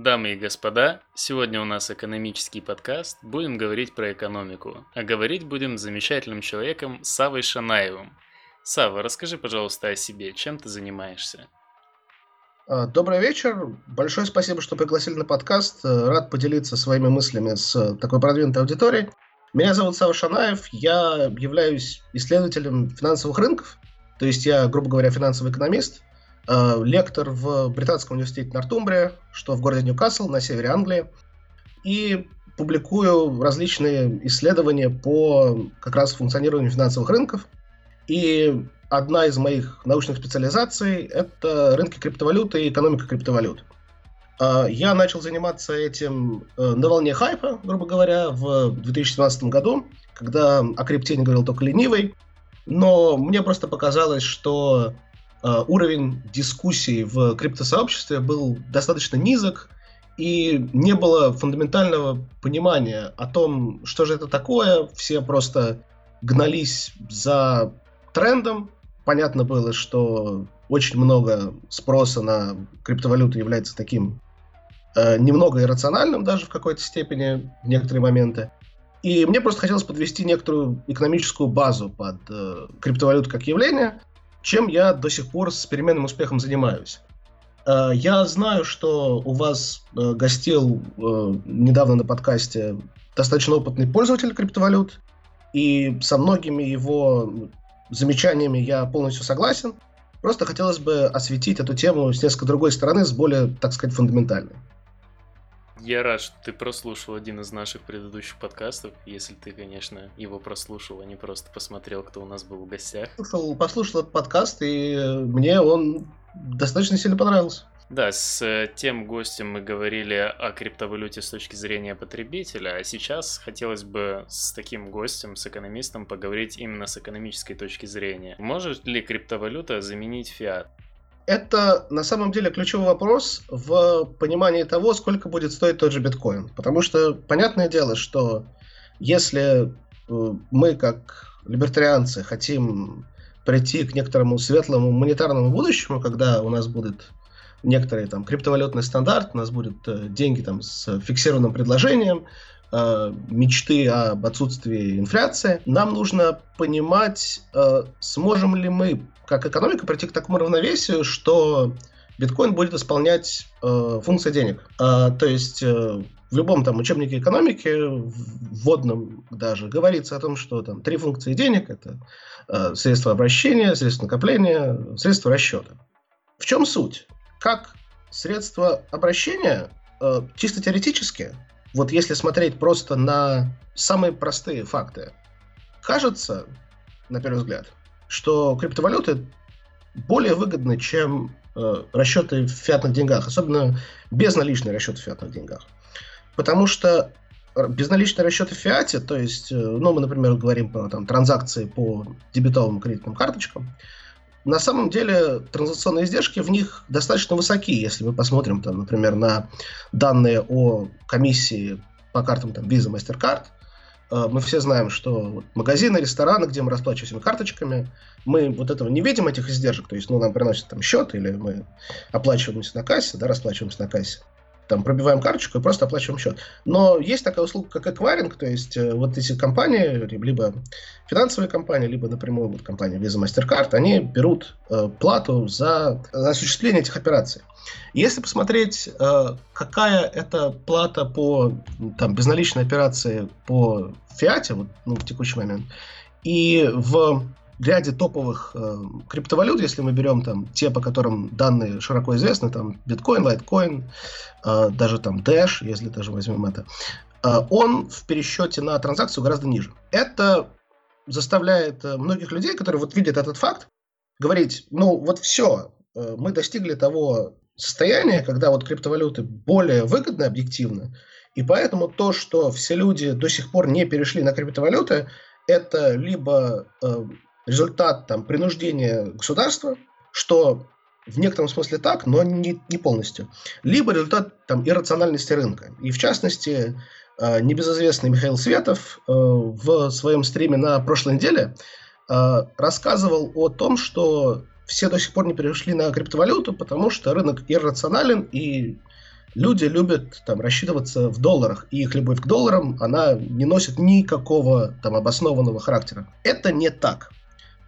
Дамы и господа, сегодня у нас экономический подкаст, будем говорить про экономику, а говорить будем с замечательным человеком Савой Шанаевым. Сава, расскажи, пожалуйста, о себе, чем ты занимаешься? А, добрый вечер, большое спасибо, что пригласили на подкаст, рад поделиться своими мыслями с такой продвинутой аудиторией. Меня зовут Сава Шанаев, я являюсь исследователем финансовых рынков, то есть я, грубо говоря, финансовый экономист – Э, лектор в Британском университете Нортумбрия, что в городе Ньюкасл на севере Англии. И публикую различные исследования по как раз функционированию финансовых рынков. И одна из моих научных специализаций – это рынки криптовалюты и экономика криптовалют. Э, я начал заниматься этим э, на волне хайпа, грубо говоря, в 2017 году, когда о крипте не говорил только ленивый. Но мне просто показалось, что уровень дискуссии в криптосообществе был достаточно низок, и не было фундаментального понимания о том, что же это такое. Все просто гнались за трендом. Понятно было, что очень много спроса на криптовалюту является таким э, немного иррациональным даже в какой-то степени в некоторые моменты. И мне просто хотелось подвести некоторую экономическую базу под э, криптовалюту как явление, чем я до сих пор с переменным успехом занимаюсь. Э, я знаю, что у вас э, гостил э, недавно на подкасте достаточно опытный пользователь криптовалют, и со многими его замечаниями я полностью согласен. Просто хотелось бы осветить эту тему с несколько другой стороны, с более, так сказать, фундаментальной. Я рад, что ты прослушал один из наших предыдущих подкастов, если ты, конечно, его прослушал, а не просто посмотрел, кто у нас был в гостях. Послушал, послушал этот подкаст, и мне он достаточно сильно понравился. Да, с э, тем гостем мы говорили о криптовалюте с точки зрения потребителя, а сейчас хотелось бы с таким гостем, с экономистом, поговорить именно с экономической точки зрения. Может ли криптовалюта заменить фиат? Это на самом деле ключевой вопрос в понимании того, сколько будет стоить тот же биткоин. Потому что понятное дело, что если э, мы, как либертарианцы, хотим прийти к некоторому светлому монетарному будущему, когда у нас будет некоторый там криптовалютный стандарт, у нас будут э, деньги там с фиксированным предложением, э, мечты об отсутствии инфляции, нам нужно понимать, сможем ли мы как экономика прийти к такому равновесию, что биткоин будет исполнять э, функции денег. А, то есть э, в любом там учебнике экономики, вводном даже, говорится о том, что там три функции денег – это э, средства обращения, средства накопления, средства расчета. В чем суть? Как средство обращения, э, чисто теоретически, вот если смотреть просто на самые простые факты, кажется, на первый взгляд, что криптовалюты более выгодны, чем э, расчеты в фиатных деньгах, особенно безналичные расчеты в фиатных деньгах. Потому что безналичные расчеты в фиате, то есть, э, ну, мы, например, говорим про там, транзакции по дебетовым кредитным карточкам, на самом деле транзакционные издержки в них достаточно высоки, если мы посмотрим, там, например, на данные о комиссии по картам там, Visa, MasterCard, мы все знаем, что магазины, рестораны, где мы расплачиваемся карточками, мы вот этого не видим, этих издержек. То есть, ну, нам приносят там счет, или мы оплачиваемся на кассе, да, расплачиваемся на кассе. Там пробиваем карточку и просто оплачиваем счет. Но есть такая услуга, как эквайринг, то есть э, вот эти компании, либо финансовые компании, либо напрямую вот компания Visa MasterCard, они берут э, плату за, осуществление этих операций. Если посмотреть, э, какая это плата по там, безналичной операции по фиате вот, ну, в текущий момент, и в ряде топовых э, криптовалют, если мы берем там те, по которым данные широко известны, там биткоин, лайткоин, э, даже там Dash, если даже возьмем это, э, он в пересчете на транзакцию гораздо ниже. Это заставляет э, многих людей, которые вот видят этот факт, говорить, ну вот все, э, мы достигли того состояние, когда вот криптовалюты более выгодны объективно, и поэтому то, что все люди до сих пор не перешли на криптовалюты, это либо э, результат там, принуждения государства, что в некотором смысле так, но не, не полностью, либо результат там, иррациональности рынка. И в частности, э, небезызвестный Михаил Светов э, в своем стриме на прошлой неделе э, рассказывал о том, что все до сих пор не перешли на криптовалюту, потому что рынок иррационален, и люди любят там рассчитываться в долларах, и их любовь к долларам, она не носит никакого там обоснованного характера. Это не так.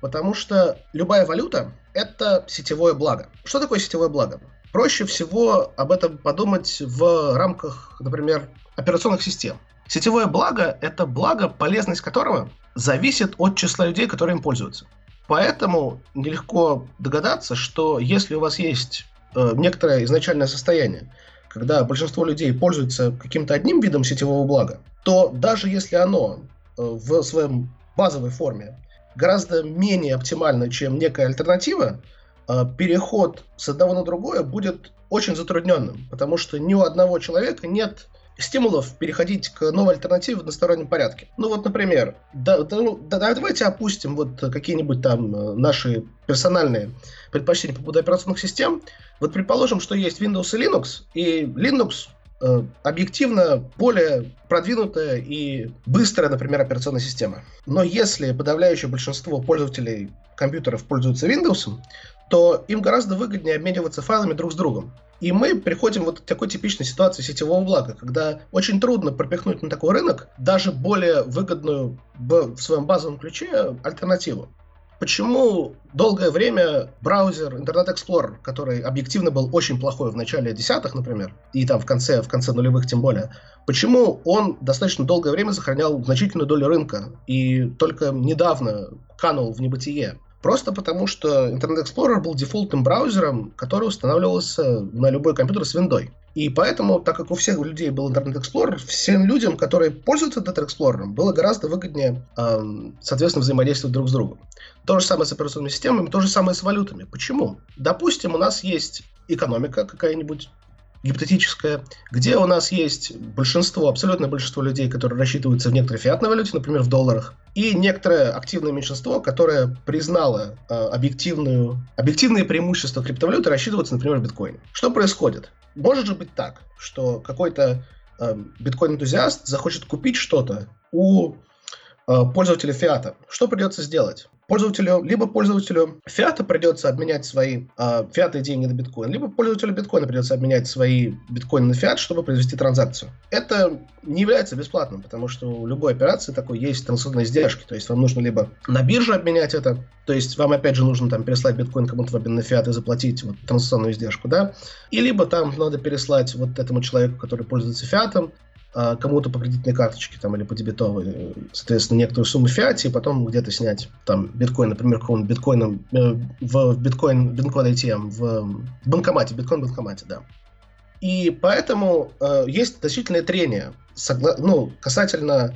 Потому что любая валюта – это сетевое благо. Что такое сетевое благо? Проще всего об этом подумать в рамках, например, операционных систем. Сетевое благо – это благо, полезность которого зависит от числа людей, которые им пользуются. Поэтому нелегко догадаться, что если у вас есть э, некоторое изначальное состояние, когда большинство людей пользуются каким-то одним видом сетевого блага, то даже если оно э, в своем базовой форме гораздо менее оптимально, чем некая альтернатива, э, переход с одного на другое будет очень затрудненным, потому что ни у одного человека нет стимулов переходить к новой альтернативе в одностороннем порядке. Ну вот, например, да, да, ну, да, давайте опустим вот какие-нибудь там э, наши персональные предпочтения по поводу операционных систем. Вот предположим, что есть Windows и Linux, и Linux объективно более продвинутая и быстрая, например, операционная система. Но если подавляющее большинство пользователей компьютеров пользуются Windows, то им гораздо выгоднее обмениваться файлами друг с другом. И мы приходим вот к такой типичной ситуации сетевого блага, когда очень трудно пропихнуть на такой рынок даже более выгодную в своем базовом ключе альтернативу. Почему долгое время браузер Internet Explorer, который объективно был очень плохой в начале десятых, например, и там в конце, в конце нулевых тем более, почему он достаточно долгое время сохранял значительную долю рынка и только недавно канул в небытие? Просто потому, что Internet Explorer был дефолтным браузером, который устанавливался на любой компьютер с виндой. И поэтому, так как у всех людей был Internet Explorer, всем людям, которые пользуются Internet Explorer, было гораздо выгоднее, э, соответственно, взаимодействовать друг с другом. То же самое с операционными системами, то же самое с валютами. Почему? Допустим, у нас есть экономика какая-нибудь, гипотетическая, где у нас есть большинство, абсолютное большинство людей, которые рассчитываются в некоторой фиатной валюте, например, в долларах, и некоторое активное меньшинство, которое признало э, объективную, объективные преимущества криптовалюты рассчитываться, например, в биткоине. Что происходит? Может же быть так, что какой-то э, биткоин-энтузиаст захочет купить что-то у э, пользователя фиата. Что придется сделать? Пользователю, либо пользователю фиата придется обменять свои э, фиаты деньги на биткоин, либо пользователю биткоина придется обменять свои биткоины на фиат, чтобы произвести транзакцию. Это не является бесплатным, потому что у любой операции такой есть транзакционные издержки. То есть вам нужно либо на бирже обменять это, то есть вам опять же нужно там переслать биткоин кому-то в обмен на фиат и заплатить вот транзакционную издержку, да, и либо там надо переслать вот этому человеку, который пользуется фиатом, кому-то по кредитной карточке там, или по дебетовой, соответственно, некоторую сумму фиате, и потом где-то снять там биткоин, например, какого-нибудь биткоина э, в биткоин, биткоин ATM, в банкомате, биткоин банкомате, да. И поэтому э, есть значительное трение согла- ну, касательно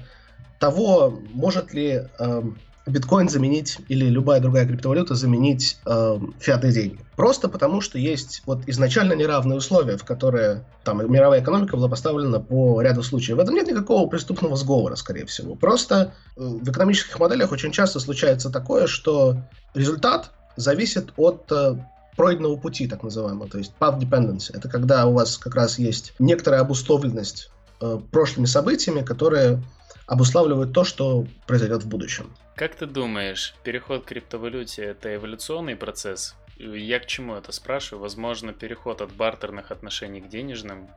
того, может ли э, биткоин заменить или любая другая криптовалюта заменить э, фиатные деньги. Просто потому, что есть вот изначально неравные условия, в которые там мировая экономика была поставлена по ряду случаев. В этом нет никакого преступного сговора, скорее всего. Просто э, в экономических моделях очень часто случается такое, что результат зависит от э, пройденного пути, так называемого, то есть path dependency. Это когда у вас как раз есть некоторая обусловленность э, прошлыми событиями, которые обуславливают то, что произойдет в будущем. Как ты думаешь, переход к криптовалюте это эволюционный процесс? Я к чему это спрашиваю? Возможно, переход от бартерных отношений к денежным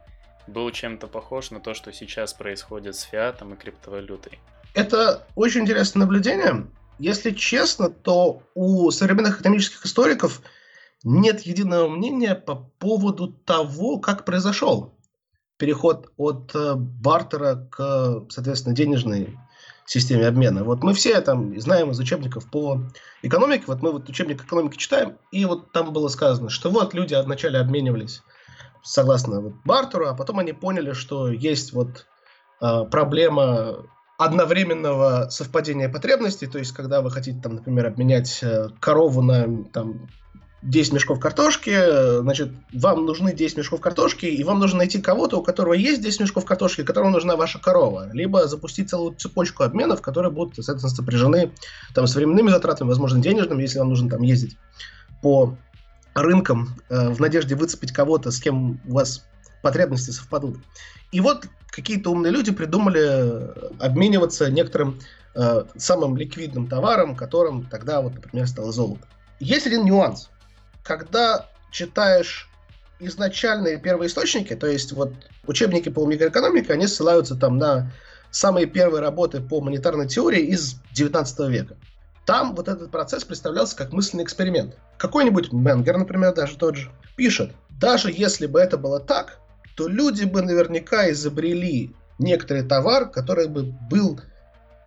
был чем-то похож на то, что сейчас происходит с фиатом и криптовалютой. Это очень интересное наблюдение. Если честно, то у современных экономических историков нет единого мнения по поводу того, как произошел переход от э, бартера к, соответственно, денежной системе обмена. Вот мы все там знаем из учебников по экономике, вот мы вот учебник экономики читаем, и вот там было сказано, что вот люди вначале обменивались согласно вот бартеру, а потом они поняли, что есть вот э, проблема одновременного совпадения потребностей, то есть когда вы хотите, там, например, обменять э, корову на там, 10 мешков картошки, значит, вам нужны 10 мешков картошки, и вам нужно найти кого-то, у которого есть 10 мешков картошки, которому нужна ваша корова. Либо запустить целую цепочку обменов, которые будут, соответственно, сопряжены там, с временными затратами, возможно, денежными, если вам нужно там ездить по рынкам э, в надежде выцепить кого-то, с кем у вас потребности совпадут. И вот какие-то умные люди придумали обмениваться некоторым э, самым ликвидным товаром, которым тогда, вот, например, стало золото. Есть один нюанс – когда читаешь изначальные первоисточники, то есть вот учебники по микроэкономике, они ссылаются там на самые первые работы по монетарной теории из 19 века. Там вот этот процесс представлялся как мысленный эксперимент. Какой-нибудь Менгер, например, даже тот же, пишет, даже если бы это было так, то люди бы наверняка изобрели некоторый товар, который бы был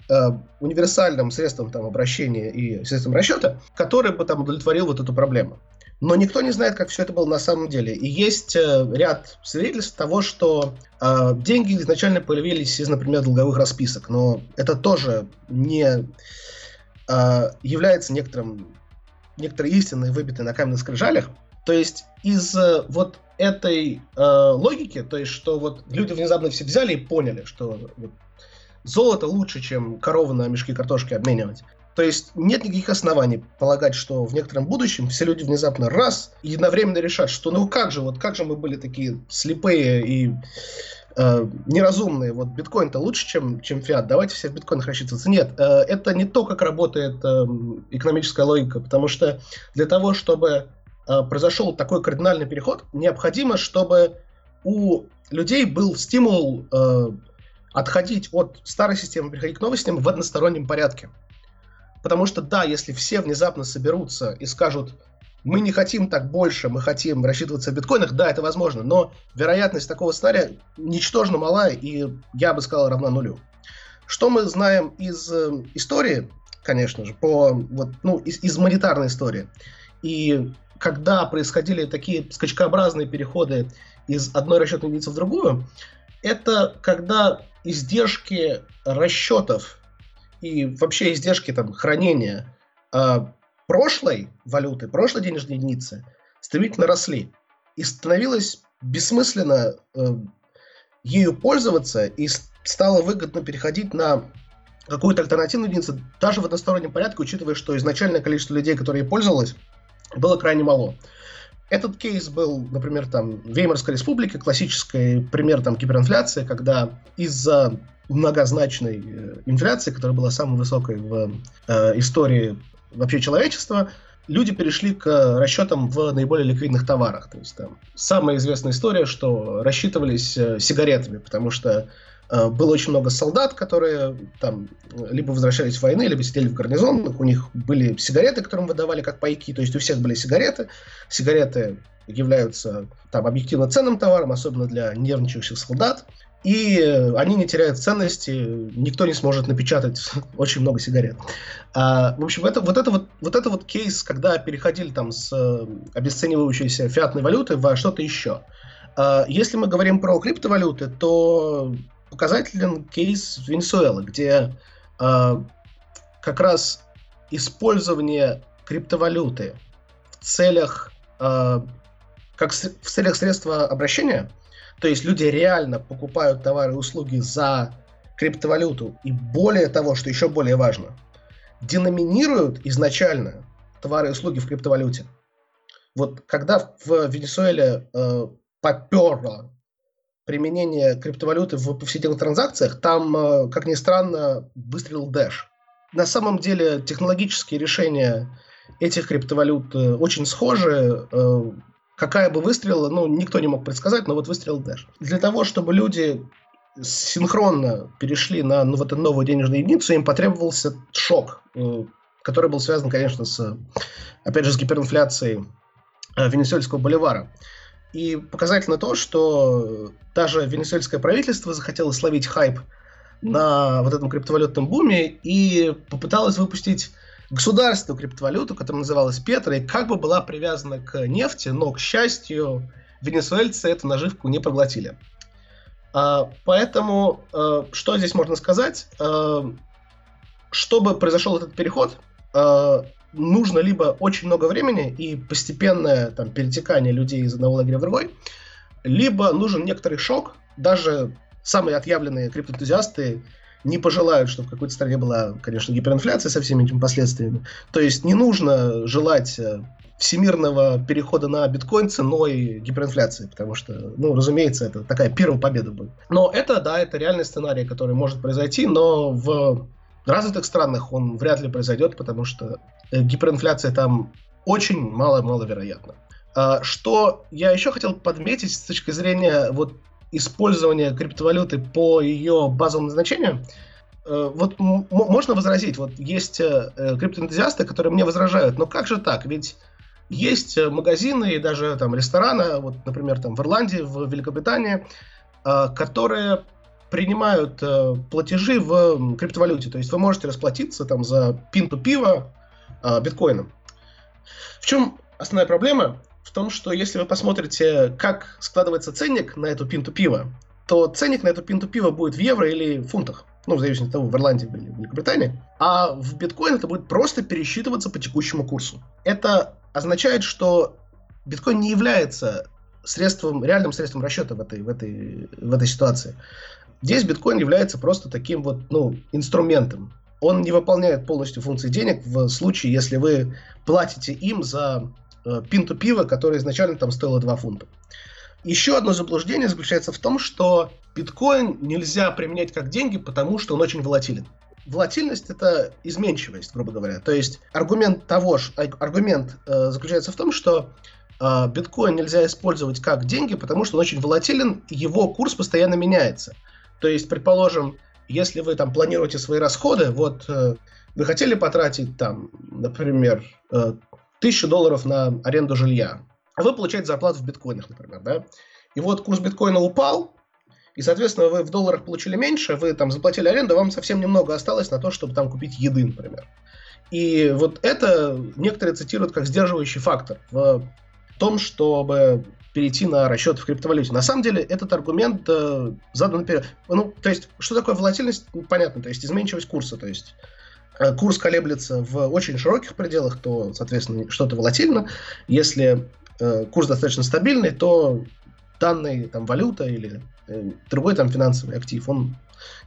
э, универсальным средством там, обращения и средством расчета, который бы там удовлетворил вот эту проблему. Но никто не знает, как все это было на самом деле. И есть э, ряд свидетельств того, что э, деньги изначально появились из, например, долговых расписок. Но это тоже не э, является некоторым, некоторой истиной, выбитой на каменных скрижалях. То есть из э, вот этой э, логики, то есть что вот люди внезапно все взяли и поняли, что вот, золото лучше, чем корову на мешки картошки обменивать. То есть нет никаких оснований полагать, что в некотором будущем все люди внезапно раз и единовременно решат, что ну как же, вот как же мы были такие слепые и э, неразумные, вот биткоин-то лучше, чем, чем фиат, давайте все в биткоинах рассчитываться. Нет, э, это не то, как работает э, экономическая логика, потому что для того, чтобы э, произошел такой кардинальный переход, необходимо, чтобы у людей был стимул э, отходить от старой системы, переходить к новой системе в одностороннем порядке. Потому что да, если все внезапно соберутся и скажут, мы не хотим так больше, мы хотим рассчитываться в биткоинах, да, это возможно, но вероятность такого сценария ничтожно мала, и я бы сказал, равна нулю. Что мы знаем из э, истории, конечно же, по, вот, ну, из, из монетарной истории, и когда происходили такие скачкообразные переходы из одной расчетной единицы в другую, это когда издержки расчетов и вообще издержки там, хранения э, прошлой валюты, прошлой денежной единицы стремительно росли. И становилось бессмысленно э, ею пользоваться, и стало выгодно переходить на какую-то альтернативную единицу, даже в одностороннем порядке, учитывая, что изначальное количество людей, которые пользовалось, было крайне мало. Этот кейс был, например, там, Веймарской республике, классический пример там гиперинфляции, когда из-за многозначной э, инфляции, которая была самой высокой в э, истории вообще человечества, люди перешли к расчетам в наиболее ликвидных товарах. То есть там самая известная история, что рассчитывались э, сигаретами, потому что было очень много солдат, которые там либо возвращались в войны, либо сидели в гарнизонах, у них были сигареты, которым выдавали как пайки, то есть у всех были сигареты. Сигареты являются там объективно ценным товаром, особенно для нервничающих солдат и они не теряют ценности, никто не сможет напечатать очень много сигарет. А, в общем, это, вот, это вот, вот это вот кейс, когда переходили там с э, обесценивающейся фиатной валюты во что-то еще. А, если мы говорим про криптовалюты, то показателен кейс Венесуэлы, где а, как раз использование криптовалюты в целях, а, как в целях средства обращения – то есть люди реально покупают товары и услуги за криптовалюту. И более того, что еще более важно, деноминируют изначально товары и услуги в криптовалюте. Вот когда в Венесуэле э, поперло применение криптовалюты в повседневных транзакциях, там, э, как ни странно, выстрелил Dash. На самом деле технологические решения этих криптовалют э, очень схожи. Э, какая бы выстрелила, ну, никто не мог предсказать, но вот выстрелил Dash. Для того, чтобы люди синхронно перешли на ну, вот эту новую денежную единицу, им потребовался шок, который был связан, конечно, с, опять же, с гиперинфляцией венесуэльского боливара. И показательно то, что даже венесуэльское правительство захотело словить хайп на вот этом криптовалютном буме и попыталось выпустить государственную криптовалюту, которая называлась Петра, и как бы была привязана к нефти, но, к счастью, венесуэльцы эту наживку не проглотили. А, поэтому, а, что здесь можно сказать? А, чтобы произошел этот переход, нужно либо очень много времени и постепенное там, перетекание людей из одного лагеря в другой, либо нужен некоторый шок. Даже самые отъявленные криптоэнтузиасты не пожелают, чтобы в какой-то стране была, конечно, гиперинфляция со всеми этими последствиями. То есть не нужно желать э, всемирного перехода на биткоин ценой гиперинфляции, потому что, ну, разумеется, это такая первая победа будет. Но это, да, это реальный сценарий, который может произойти, но в развитых странах он вряд ли произойдет, потому что э, гиперинфляция там очень мало-мало вероятна. А, что я еще хотел подметить с точки зрения вот использования криптовалюты по ее базовому назначению, э, вот можно возразить, вот есть э, криптоэнтузиасты, которые мне возражают, но как же так, ведь есть магазины и даже там рестораны, вот, например, там в Ирландии, в Великобритании, а, которые принимают э, платежи в криптовалюте. То есть вы можете расплатиться там за пинту пива э, биткоином. В чем основная проблема? В том, что если вы посмотрите, как складывается ценник на эту пинту пива, то ценник на эту пинту пива будет в евро или в фунтах. Ну, в зависимости от того, в Ирландии или в Великобритании. А в биткоин это будет просто пересчитываться по текущему курсу. Это означает, что биткоин не является средством, реальным средством расчета в этой, в этой, в этой ситуации. Здесь биткоин является просто таким вот, ну, инструментом. Он не выполняет полностью функции денег в случае, если вы платите им за э, пинту пива, которое изначально там стоило 2 фунта. Еще одно заблуждение заключается в том, что биткоин нельзя применять как деньги, потому что он очень волатилен. Волатильность это изменчивость, грубо говоря. То есть аргумент того, аргумент э, заключается в том, что э, биткоин нельзя использовать как деньги, потому что он очень волатилен, его курс постоянно меняется. То есть, предположим, если вы там планируете свои расходы, вот э, вы хотели потратить там, например, э, тысячу долларов на аренду жилья, а вы получаете зарплату в биткоинах, например, да? И вот курс биткоина упал, и, соответственно, вы в долларах получили меньше, вы там заплатили аренду, вам совсем немного осталось на то, чтобы там купить еды, например. И вот это некоторые цитируют как сдерживающий фактор в том, чтобы перейти на расчет в криптовалюте. На самом деле этот аргумент э, задан наперед. Ну, то есть, что такое волатильность? Ну, понятно, то есть изменчивость курса. То есть э, курс колеблется в очень широких пределах, то, соответственно, что-то волатильно. Если э, курс достаточно стабильный, то данные там валюта или э, другой там финансовый актив, он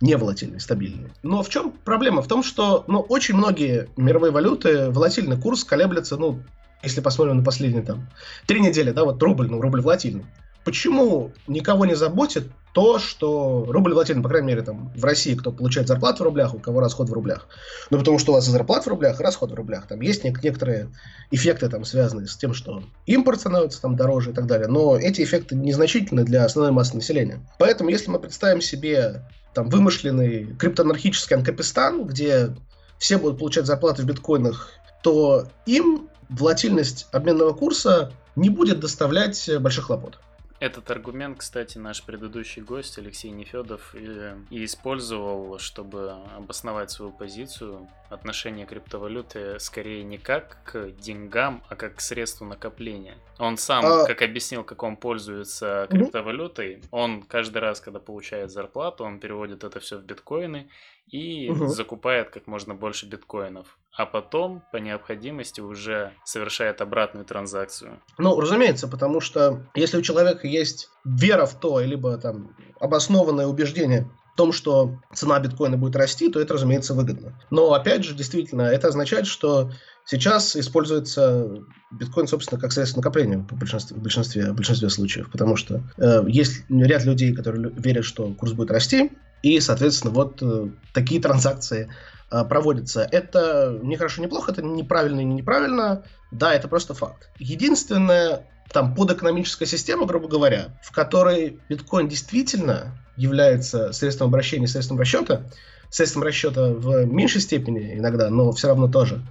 не волатильный, стабильный. Но в чем проблема? В том, что ну, очень многие мировые валюты, волатильный курс колеблется ну, если посмотрим на последние там три недели, да, вот рубль, ну, рубль волатильный. Почему никого не заботит то, что рубль волатильный, по крайней мере, там, в России, кто получает зарплату в рублях, у кого расход в рублях. Ну, потому что у вас и зарплата в рублях, и расход в рублях. Там есть некоторые эффекты, там, связанные с тем, что импорт становится там дороже и так далее. Но эти эффекты незначительны для основной массы населения. Поэтому, если мы представим себе там вымышленный криптоанархический Анкапистан, где все будут получать зарплаты в биткоинах, то им волатильность обменного курса не будет доставлять больших хлопот. Этот аргумент, кстати, наш предыдущий гость Алексей Нефедов и, и использовал, чтобы обосновать свою позицию отношение криптовалюты скорее не как к деньгам, а как к средству накопления. Он сам, а... как объяснил, как он пользуется криптовалютой, он каждый раз, когда получает зарплату, он переводит это все в биткоины и угу. закупает как можно больше биткоинов а потом по необходимости уже совершает обратную транзакцию. Ну, разумеется, потому что если у человека есть вера в то, либо там обоснованное убеждение в том, что цена биткоина будет расти, то это, разумеется, выгодно. Но, опять же, действительно, это означает, что сейчас используется биткоин, собственно, как средство накопления в большинстве, в большинстве, в большинстве случаев, потому что э, есть ряд людей, которые верят, что курс будет расти, и, соответственно, вот э, такие транзакции э, проводятся. Это не хорошо, не плохо, это неправильно и не неправильно. Да, это просто факт. Единственное, там, подэкономическая система, грубо говоря, в которой биткоин действительно является средством обращения, средством расчета, средством расчета в меньшей степени иногда, но все равно тоже,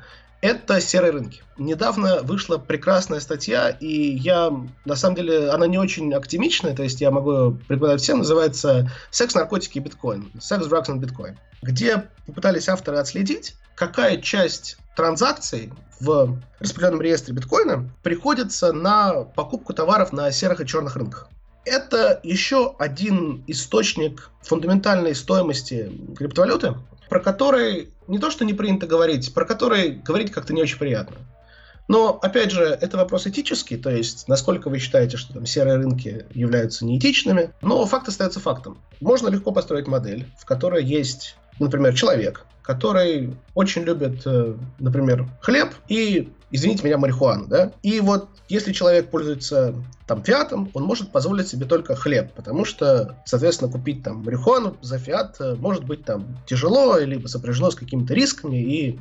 это серые рынки. Недавно вышла прекрасная статья, и я, на самом деле, она не очень оптимичная, то есть я могу преподавать всем, называется «Секс, наркотики и биткоин», «Sex, drugs and Bitcoin», где попытались авторы отследить, какая часть транзакций в распределенном реестре биткоина приходится на покупку товаров на серых и черных рынках. Это еще один источник фундаментальной стоимости криптовалюты, про который не то что не принято говорить, про который говорить как-то не очень приятно. Но, опять же, это вопрос этический, то есть, насколько вы считаете, что там серые рынки являются неэтичными, но факт остается фактом. Можно легко построить модель, в которой есть, например, человек, который очень любит, э, например, хлеб и, извините меня, марихуану, да? И вот если человек пользуется там фиатом, он может позволить себе только хлеб, потому что, соответственно, купить там марихуану за фиат может быть там тяжело, либо сопряжено с какими-то рисками, и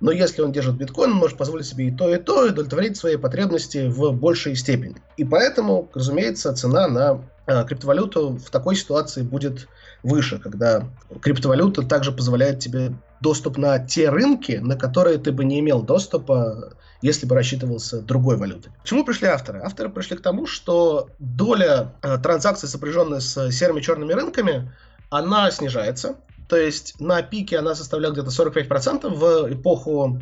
Но если он держит биткоин, он может позволить себе и то, и то, и удовлетворить свои потребности в большей степени. И поэтому, разумеется, цена на э, криптовалюту в такой ситуации будет выше, когда криптовалюта также позволяет тебе доступ на те рынки, на которые ты бы не имел доступа, если бы рассчитывался другой валютой. К чему пришли авторы? Авторы пришли к тому, что доля э, транзакций, сопряженная с серыми черными рынками, она снижается. То есть на пике она составляла где-то 45% в эпоху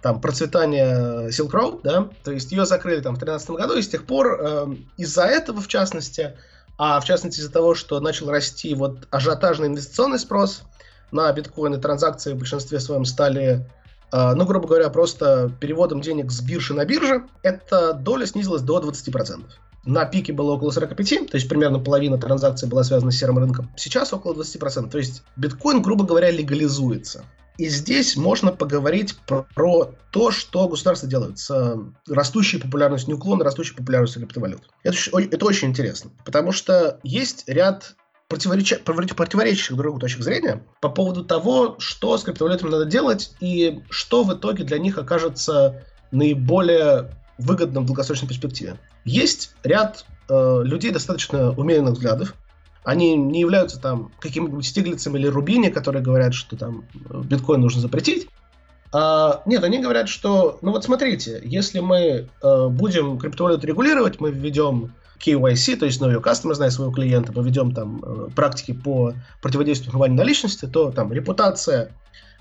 там, процветания Silk Road, да, то есть ее закрыли там в 2013 году, и с тех пор э, из-за этого, в частности, а в частности из-за того, что начал расти вот ажиотажный инвестиционный спрос на биткоины, транзакции в большинстве своем стали, э, ну, грубо говоря, просто переводом денег с биржи на бирже, эта доля снизилась до 20%. На пике было около 45, то есть примерно половина транзакций была связана с серым рынком. Сейчас около 20%. То есть биткоин, грубо говоря, легализуется. И здесь можно поговорить про, про то, что государство делает с э, растущей популярностью, неуклонно растущей популярностью криптовалют. Это, это очень интересно, потому что есть ряд противореча, противоречащих друг другу точек зрения по поводу того, что с криптовалютами надо делать и что в итоге для них окажется наиболее выгодным в долгосрочной перспективе. Есть ряд э, людей достаточно умеренных взглядов, они не являются там какими-нибудь Стиглицами или Рубини, которые говорят, что там э, биткоин нужно запретить. А, нет, они говорят, что, ну вот смотрите, если мы э, будем криптовалюту регулировать, мы введем KYC, то есть Know Your Customer, зная своего клиента, мы ведем там э, практики по противодействию хованию наличности, то там репутация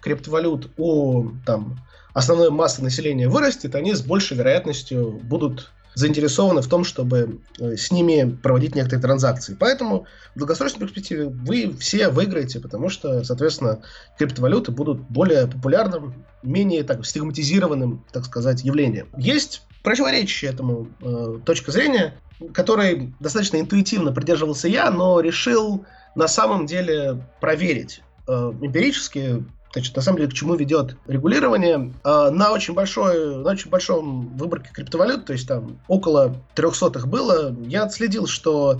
криптовалют у там, основной массы населения вырастет, они с большей вероятностью будут заинтересованы в том, чтобы э, с ними проводить некоторые транзакции. Поэтому в долгосрочной перспективе вы все выиграете, потому что, соответственно, криптовалюты будут более популярным, менее так, стигматизированным, так сказать, явлением. Есть противоречащая этому э, точка зрения, которой достаточно интуитивно придерживался я, но решил на самом деле проверить э, эмпирически Значит, на самом деле, к чему ведет регулирование? А, на очень большой, на очень большом выборке криптовалют, то есть там около 300 их было, я отследил, что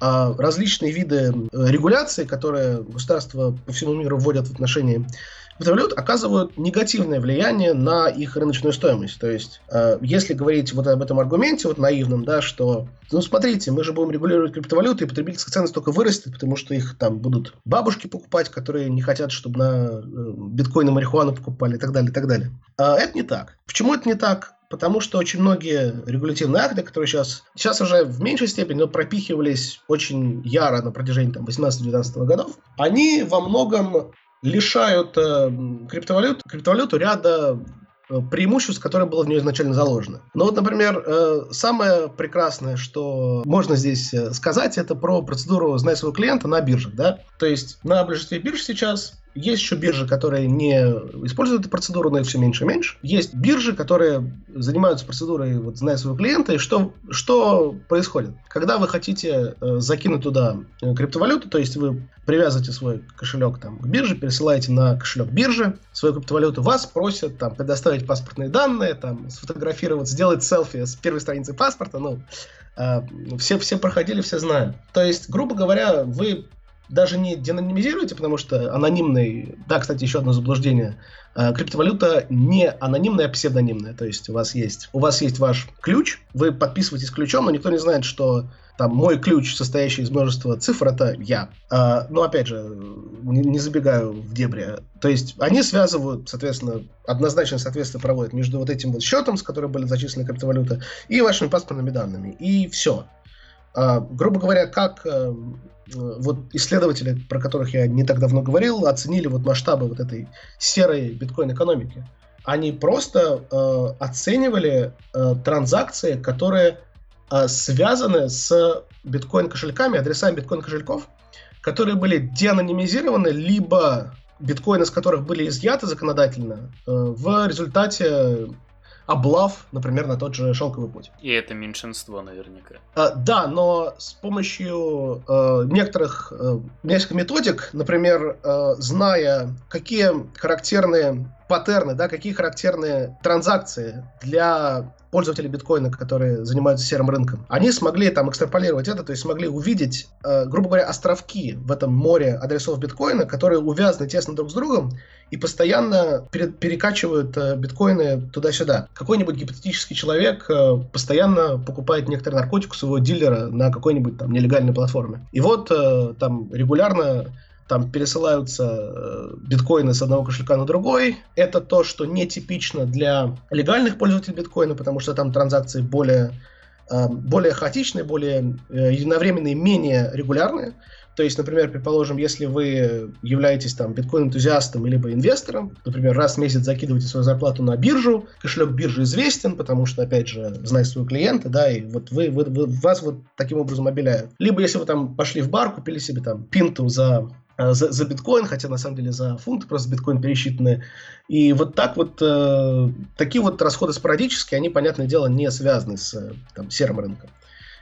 а, различные виды регуляции, которые государства по всему миру вводят в отношении криптовалют оказывают негативное влияние на их рыночную стоимость. То есть, э, если говорить вот об этом аргументе, вот наивном, да, что, ну, смотрите, мы же будем регулировать криптовалюты, и потребительская ценность только вырастет, потому что их там будут бабушки покупать, которые не хотят, чтобы на э, биткоин и марихуану покупали и так далее, и так далее. А это не так. Почему это не так? Потому что очень многие регулятивные акты, которые сейчас, сейчас уже в меньшей степени, но пропихивались очень яро на протяжении там, 18-19 годов, они во многом лишают э, криптовалют, криптовалюту ряда э, преимуществ, которые было в нее изначально заложено. Но вот, например, э, самое прекрасное, что можно здесь сказать, это про процедуру «Знай своего клиента» на биржах. Да? То есть на большинстве бирж сейчас есть еще биржи, которые не используют эту процедуру, но их все меньше и меньше. Есть биржи, которые занимаются процедурой, вот, зная своего клиента, и что, что происходит? Когда вы хотите э, закинуть туда э, криптовалюту, то есть вы привязываете свой кошелек там, к бирже, пересылаете на кошелек биржи свою криптовалюту, вас просят там, предоставить паспортные данные, там, сфотографировать, сделать селфи с первой страницы паспорта, ну, э, все, все проходили, все знают. То есть, грубо говоря, вы даже не деанонимизируете, потому что анонимный, да, кстати, еще одно заблуждение, а, криптовалюта не анонимная, а псевдонимная, то есть у вас есть, у вас есть ваш ключ, вы подписываетесь ключом, но никто не знает, что там мой ключ, состоящий из множества цифр, это я. А, но опять же, не, не забегаю в дебри. То есть они связывают, соответственно, однозначно соответствие проводят между вот этим вот счетом, с которым были зачислены криптовалюты, и вашими паспортными данными. И все. А, грубо говоря, как э, вот исследователи, про которых я не так давно говорил, оценили вот масштабы вот этой серой биткоин-экономики. Они просто э, оценивали э, транзакции, которые э, связаны с биткоин-кошельками, адресами биткоин-кошельков, которые были деанонимизированы, либо биткоины, из которых были изъяты законодательно, э, в результате облав, например, на тот же шелковый путь. И это меньшинство наверняка. А, да, но с помощью э, некоторых, э, нескольких методик, например, э, зная, какие характерные паттерны, да, какие характерные транзакции для пользователей биткоина, которые занимаются серым рынком, они смогли там экстраполировать это, то есть смогли увидеть, э, грубо говоря, островки в этом море адресов биткоина, которые увязаны тесно друг с другом и постоянно пере перекачивают э, биткоины туда-сюда. Какой-нибудь гипотетический человек э, постоянно покупает некоторый наркотик у своего дилера на какой-нибудь там нелегальной платформе. И вот э, там регулярно там пересылаются биткоины с одного кошелька на другой. Это то, что нетипично для легальных пользователей биткоина, потому что там транзакции более, более хаотичные, более единовременные, менее регулярные. То есть, например, предположим, если вы являетесь там биткоин-энтузиастом либо инвестором, например, раз в месяц закидываете свою зарплату на биржу, кошелек биржи известен, потому что, опять же, знает своего клиента, да, и вот вы, вы, вы вас вот таким образом обеляют. Либо если вы там пошли в бар, купили себе там пинту за Э, за, за биткоин, хотя на самом деле за фунты просто биткоин пересчитаны. И вот так вот, э, такие вот расходы спорадические, они, понятное дело, не связаны с э, там, серым рынком.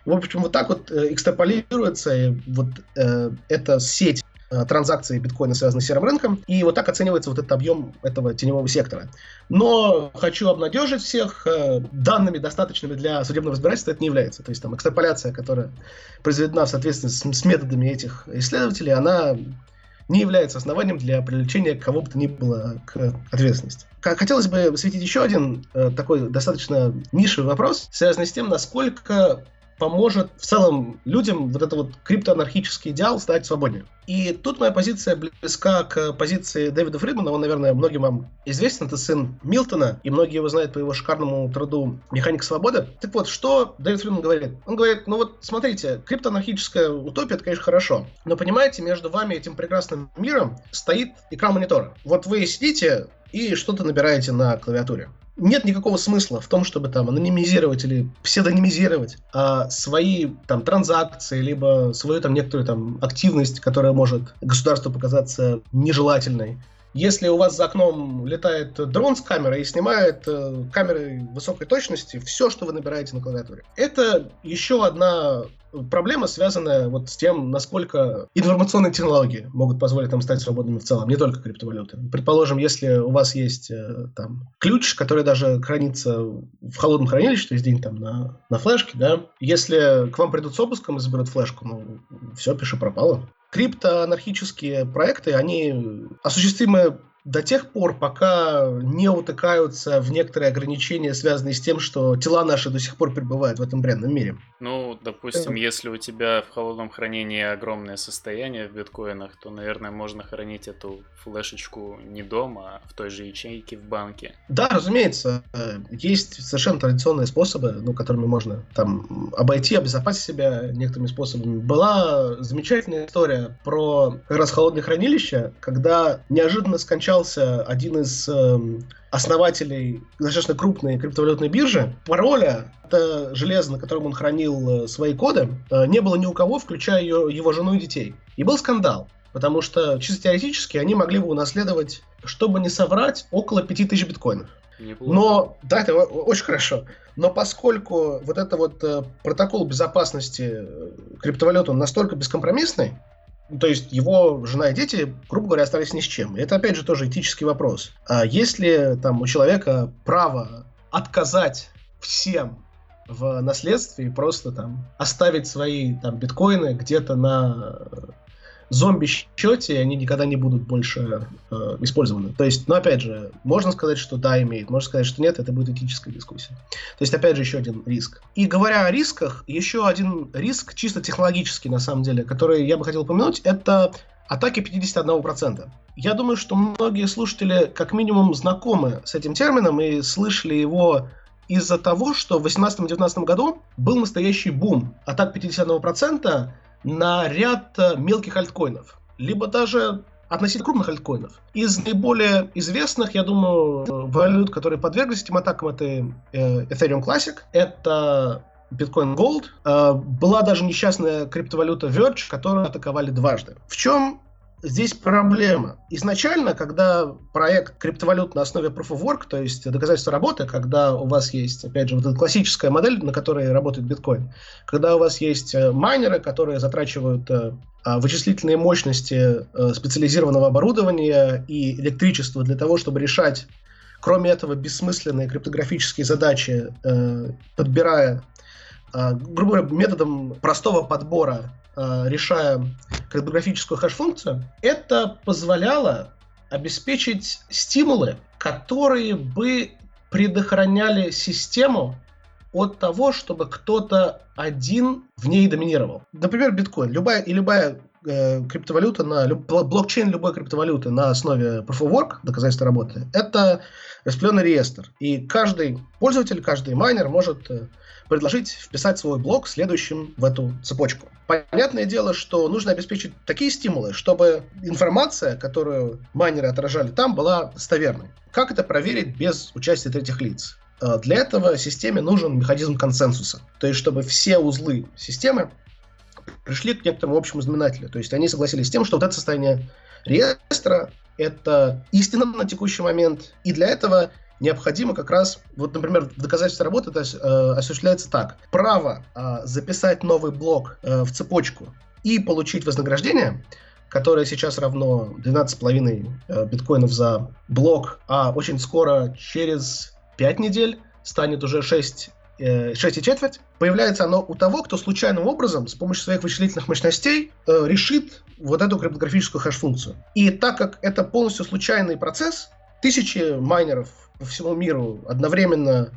В общем, вот так вот э, экстраполируется вот э, эта сеть Э, транзакции биткоина связаны с серым рынком, и вот так оценивается вот этот объем этого теневого сектора. Но хочу обнадежить всех, э, данными достаточными для судебного разбирательства это не является. То есть там экстраполяция, которая произведена в соответствии с, с методами этих исследователей, она не является основанием для привлечения кого бы то ни было к ответственности. Хотелось бы осветить еще один э, такой достаточно нишевый вопрос, связанный с тем, насколько поможет в целом людям вот этот вот криптоанархический идеал стать свободнее. И тут моя позиция близка к позиции Дэвида Фридмана. Он, наверное, многим вам известен. Это сын Милтона, и многие его знают по его шикарному труду «Механика свободы». Так вот, что Дэвид Фридман говорит? Он говорит, ну вот, смотрите, криптоанархическая утопия, это, конечно, хорошо. Но, понимаете, между вами и этим прекрасным миром стоит экран монитора. Вот вы сидите и что-то набираете на клавиатуре нет никакого смысла в том, чтобы там анонимизировать или псевдонимизировать а, свои там транзакции, либо свою там некоторую там активность, которая может государству показаться нежелательной. Если у вас за окном летает дрон с камерой и снимает э, камерой высокой точности все, что вы набираете на клавиатуре. Это еще одна проблема, связанная вот с тем, насколько информационные технологии могут позволить нам стать свободными в целом, не только криптовалюты. Предположим, если у вас есть э, там ключ, который даже хранится в холодном хранилище, то есть день там на, на флешке, да, если к вам придут с обыском и заберут флешку, ну, все, пиши пропало. Криптоанархические проекты, они осуществимы до тех пор, пока не утыкаются в некоторые ограничения, связанные с тем, что тела наши до сих пор пребывают в этом бренном мире. Ну, допустим, если у тебя в холодном хранении огромное состояние в биткоинах, то, наверное, можно хранить эту флешечку не дома, а в той же ячейке в банке. Да, разумеется. Есть совершенно традиционные способы, ну, которыми можно там обойти, обезопасить себя некоторыми способами. Была замечательная история про как раз холодное хранилище, когда неожиданно скончался встречался один из э, основателей достаточно крупной криптовалютной биржи. Пароля, это железо, на котором он хранил э, свои коды, э, не было ни у кого, включая ее, его жену и детей. И был скандал, потому что чисто теоретически они могли бы унаследовать, чтобы не соврать, около 5000 биткоинов. Неплохо. Но, да, это очень хорошо. Но поскольку вот это вот э, протокол безопасности э, криптовалют, он настолько бескомпромиссный, то есть его жена и дети, грубо говоря, остались ни с чем. И это, опять же, тоже этический вопрос. А если там у человека право отказать всем в наследстве и просто там оставить свои там биткоины где-то на зомби-счете, они никогда не будут больше э, использованы. То есть, ну, опять же, можно сказать, что да, имеет, можно сказать, что нет, это будет этическая дискуссия. То есть, опять же, еще один риск. И говоря о рисках, еще один риск, чисто технологический, на самом деле, который я бы хотел упомянуть, это атаки 51%. Я думаю, что многие слушатели как минимум знакомы с этим термином и слышали его из-за того, что в 2018-2019 году был настоящий бум атак 51%, на ряд э, мелких альткоинов, либо даже относительно крупных альткоинов. Из наиболее известных, я думаю, валют, которые подверглись этим атакам, это э, Ethereum Classic, это Bitcoin Gold. Э, была даже несчастная криптовалюта Verge, которую атаковали дважды. В чем здесь проблема. Изначально, когда проект криптовалют на основе Proof of Work, то есть доказательство работы, когда у вас есть, опять же, вот эта классическая модель, на которой работает биткоин, когда у вас есть э, майнеры, которые затрачивают э, а, вычислительные мощности э, специализированного оборудования и электричество для того, чтобы решать, кроме этого, бессмысленные криптографические задачи, подбирая, а, грубо говоря, методом простого подбора решая криптографическую хэш-функцию, это позволяло обеспечить стимулы, которые бы предохраняли систему от того, чтобы кто-то один в ней доминировал. Например, биткоин. Любая и любая э, криптовалюта на блокчейн любой криптовалюты на основе Proof of Work, доказательства работы, это распределенный реестр. И каждый пользователь, каждый майнер может э, предложить вписать свой блок следующим в эту цепочку. Понятное дело, что нужно обеспечить такие стимулы, чтобы информация, которую майнеры отражали там, была достоверной. Как это проверить без участия третьих лиц? Э, для этого системе нужен механизм консенсуса. То есть, чтобы все узлы системы пришли к некоторому общему знаменателю. То есть, они согласились с тем, что вот это состояние реестра — это истина на текущий момент. И для этого необходимо как раз, вот, например, в доказательстве работы это э, осуществляется так. Право э, записать новый блок э, в цепочку и получить вознаграждение, которое сейчас равно 12,5 э, биткоинов за блок, а очень скоро, через 5 недель, станет уже 6 6 и четверть, появляется оно у того, кто случайным образом с помощью своих вычислительных мощностей э, решит вот эту криптографическую хэш-функцию. И так как это полностью случайный процесс, тысячи майнеров по всему миру одновременно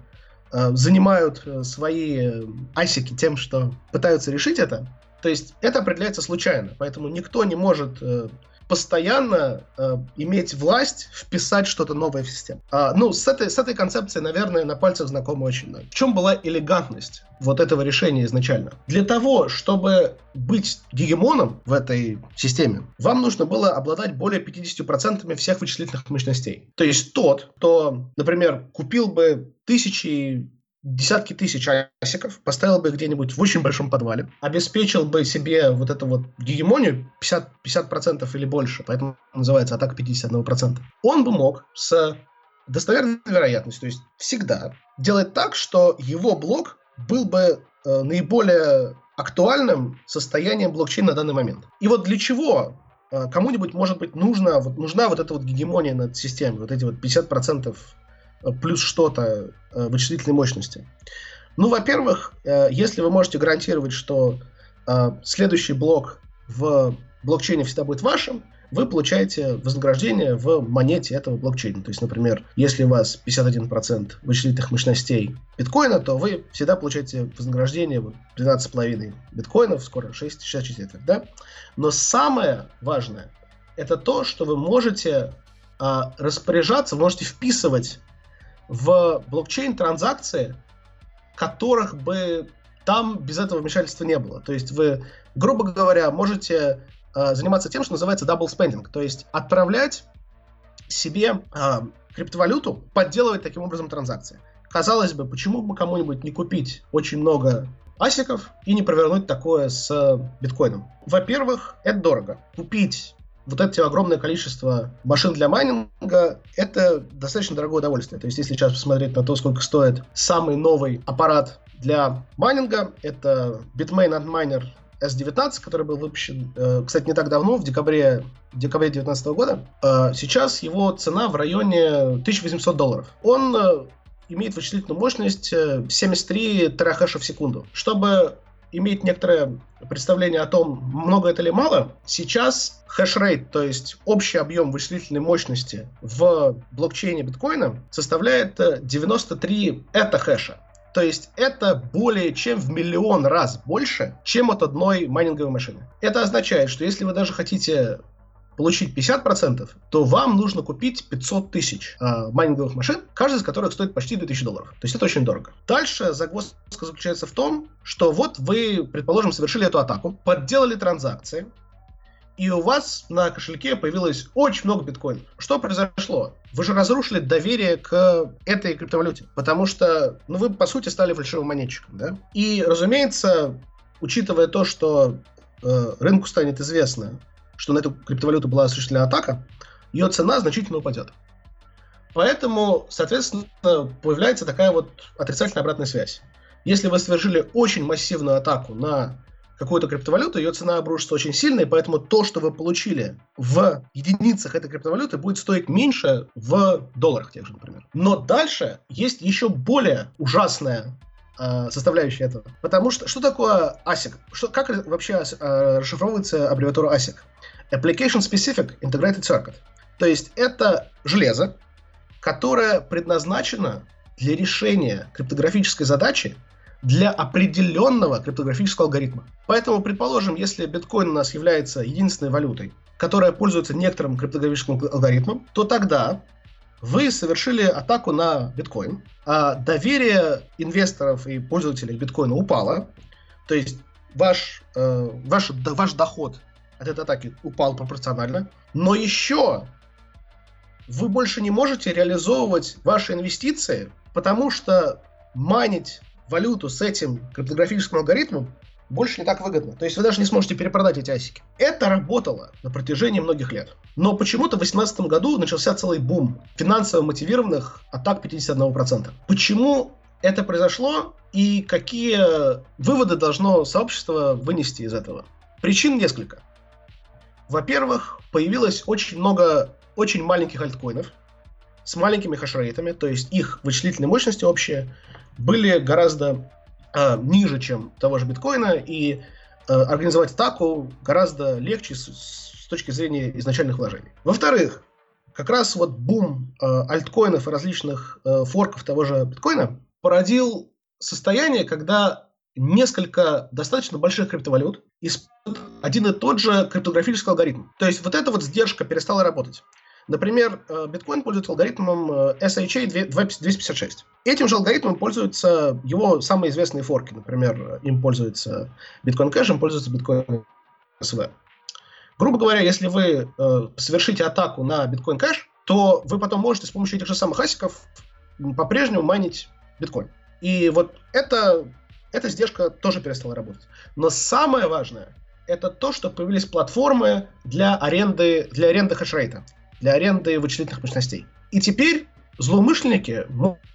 э, занимают э, свои э, асики тем, что пытаются решить это, то есть это определяется случайно, поэтому никто не может э, постоянно э, иметь власть вписать что-то новое в систему. А, ну, с этой, с этой концепцией, наверное, на пальцах знакомо очень много. В чем была элегантность вот этого решения изначально? Для того, чтобы быть гегемоном в этой системе, вам нужно было обладать более 50% всех вычислительных мощностей. То есть тот, кто, например, купил бы тысячи десятки тысяч асиков, поставил бы где-нибудь в очень большом подвале, обеспечил бы себе вот эту вот гегемонию 50%, 50% или больше, поэтому называется атака 51%, он бы мог с достоверной вероятностью, то есть всегда, делать так, что его блок был бы э, наиболее актуальным состоянием блокчейна на данный момент. И вот для чего э, кому-нибудь, может быть, нужна вот, нужна вот эта вот гегемония над системой, вот эти вот 50% плюс что-то э, вычислительной мощности? Ну, во-первых, э, если вы можете гарантировать, что э, следующий блок в блокчейне всегда будет вашим, вы получаете вознаграждение в монете этого блокчейна. То есть, например, если у вас 51% вычислительных мощностей биткоина, то вы всегда получаете вознаграждение вот 12,5 биткоинов, скоро 6,64, да? Но самое важное, это то, что вы можете а, распоряжаться, вы можете вписывать в блокчейн транзакции, которых бы там без этого вмешательства не было. То есть вы, грубо говоря, можете э, заниматься тем, что называется double spending, то есть отправлять себе э, криптовалюту, подделывать таким образом транзакции. Казалось бы, почему бы кому-нибудь не купить очень много асиков и не провернуть такое с биткоином? Во-первых, это дорого. Купить вот это огромное количество машин для майнинга, это достаточно дорогое удовольствие. То есть, если сейчас посмотреть на то, сколько стоит самый новый аппарат для майнинга, это Bitmain Antminer S19, который был выпущен, э, кстати, не так давно, в декабре, декабре 2019 года. Э, сейчас его цена в районе 1800 долларов. Он э, имеет вычислительную мощность 73 терахэша в секунду. Чтобы иметь некоторое представление о том, много это или мало, сейчас хешрейт, то есть общий объем вычислительной мощности в блокчейне биткоина составляет 93 это хэша. То есть это более чем в миллион раз больше, чем от одной майнинговой машины. Это означает, что если вы даже хотите получить 50%, то вам нужно купить 500 тысяч э, майнинговых машин, каждая из которых стоит почти 2000 долларов. То есть это очень дорого. Дальше загвоздка заключается в том, что вот вы, предположим, совершили эту атаку, подделали транзакции, и у вас на кошельке появилось очень много биткоинов. Что произошло? Вы же разрушили доверие к этой криптовалюте, потому что, ну, вы, по сути, стали фальшивым монетчиком, да? И, разумеется, учитывая то, что э, рынку станет известно что на эту криптовалюту была осуществлена атака, ее цена значительно упадет. Поэтому, соответственно, появляется такая вот отрицательная обратная связь. Если вы совершили очень массивную атаку на какую-то криптовалюту, ее цена обрушится очень сильно, и поэтому то, что вы получили в единицах этой криптовалюты, будет стоить меньше в долларах тех же, например. Но дальше есть еще более ужасная э, составляющая этого. Потому что что такое ASIC? Что, как вообще э, расшифровывается аббревиатура ASIC? Application Specific Integrated Circuit. То есть это железо, которое предназначено для решения криптографической задачи для определенного криптографического алгоритма. Поэтому, предположим, если биткоин у нас является единственной валютой, которая пользуется некоторым криптографическим алгоритмом, то тогда вы совершили атаку на биткоин, а доверие инвесторов и пользователей биткоина упало, то есть ваш, э, ваш, ваш доход от этой атаки упал пропорционально, но еще вы больше не можете реализовывать ваши инвестиции, потому что манить валюту с этим криптографическим алгоритмом больше не так выгодно. То есть вы даже не сможете перепродать эти асики. Это работало на протяжении многих лет. Но почему-то в 2018 году начался целый бум финансово мотивированных атак 51%. Почему это произошло и какие выводы должно сообщество вынести из этого? Причин несколько. Во-первых, появилось очень много очень маленьких альткоинов с маленькими хешрейтами, то есть их вычислительные мощности общие были гораздо э, ниже, чем того же биткоина, и э, организовать атаку гораздо легче с, с точки зрения изначальных вложений. Во-вторых, как раз вот бум э, альткоинов и различных э, форков того же биткоина породил состояние, когда несколько достаточно больших криптовалют используют один и тот же криптографический алгоритм. То есть вот эта вот сдержка перестала работать. Например, э, биткоин пользуется алгоритмом э, SHA-256. Этим же алгоритмом пользуются его самые известные форки. Например, им пользуется Bitcoin Cash, им пользуется Bitcoin SV. Грубо говоря, если вы э, совершите атаку на Bitcoin Cash, то вы потом можете с помощью этих же самых асиков по-прежнему майнить биткоин. И вот это, эта сдержка тоже перестала работать. Но самое важное, это то, что появились платформы для аренды, для аренды хешрейта для аренды вычислительных мощностей. И теперь злоумышленники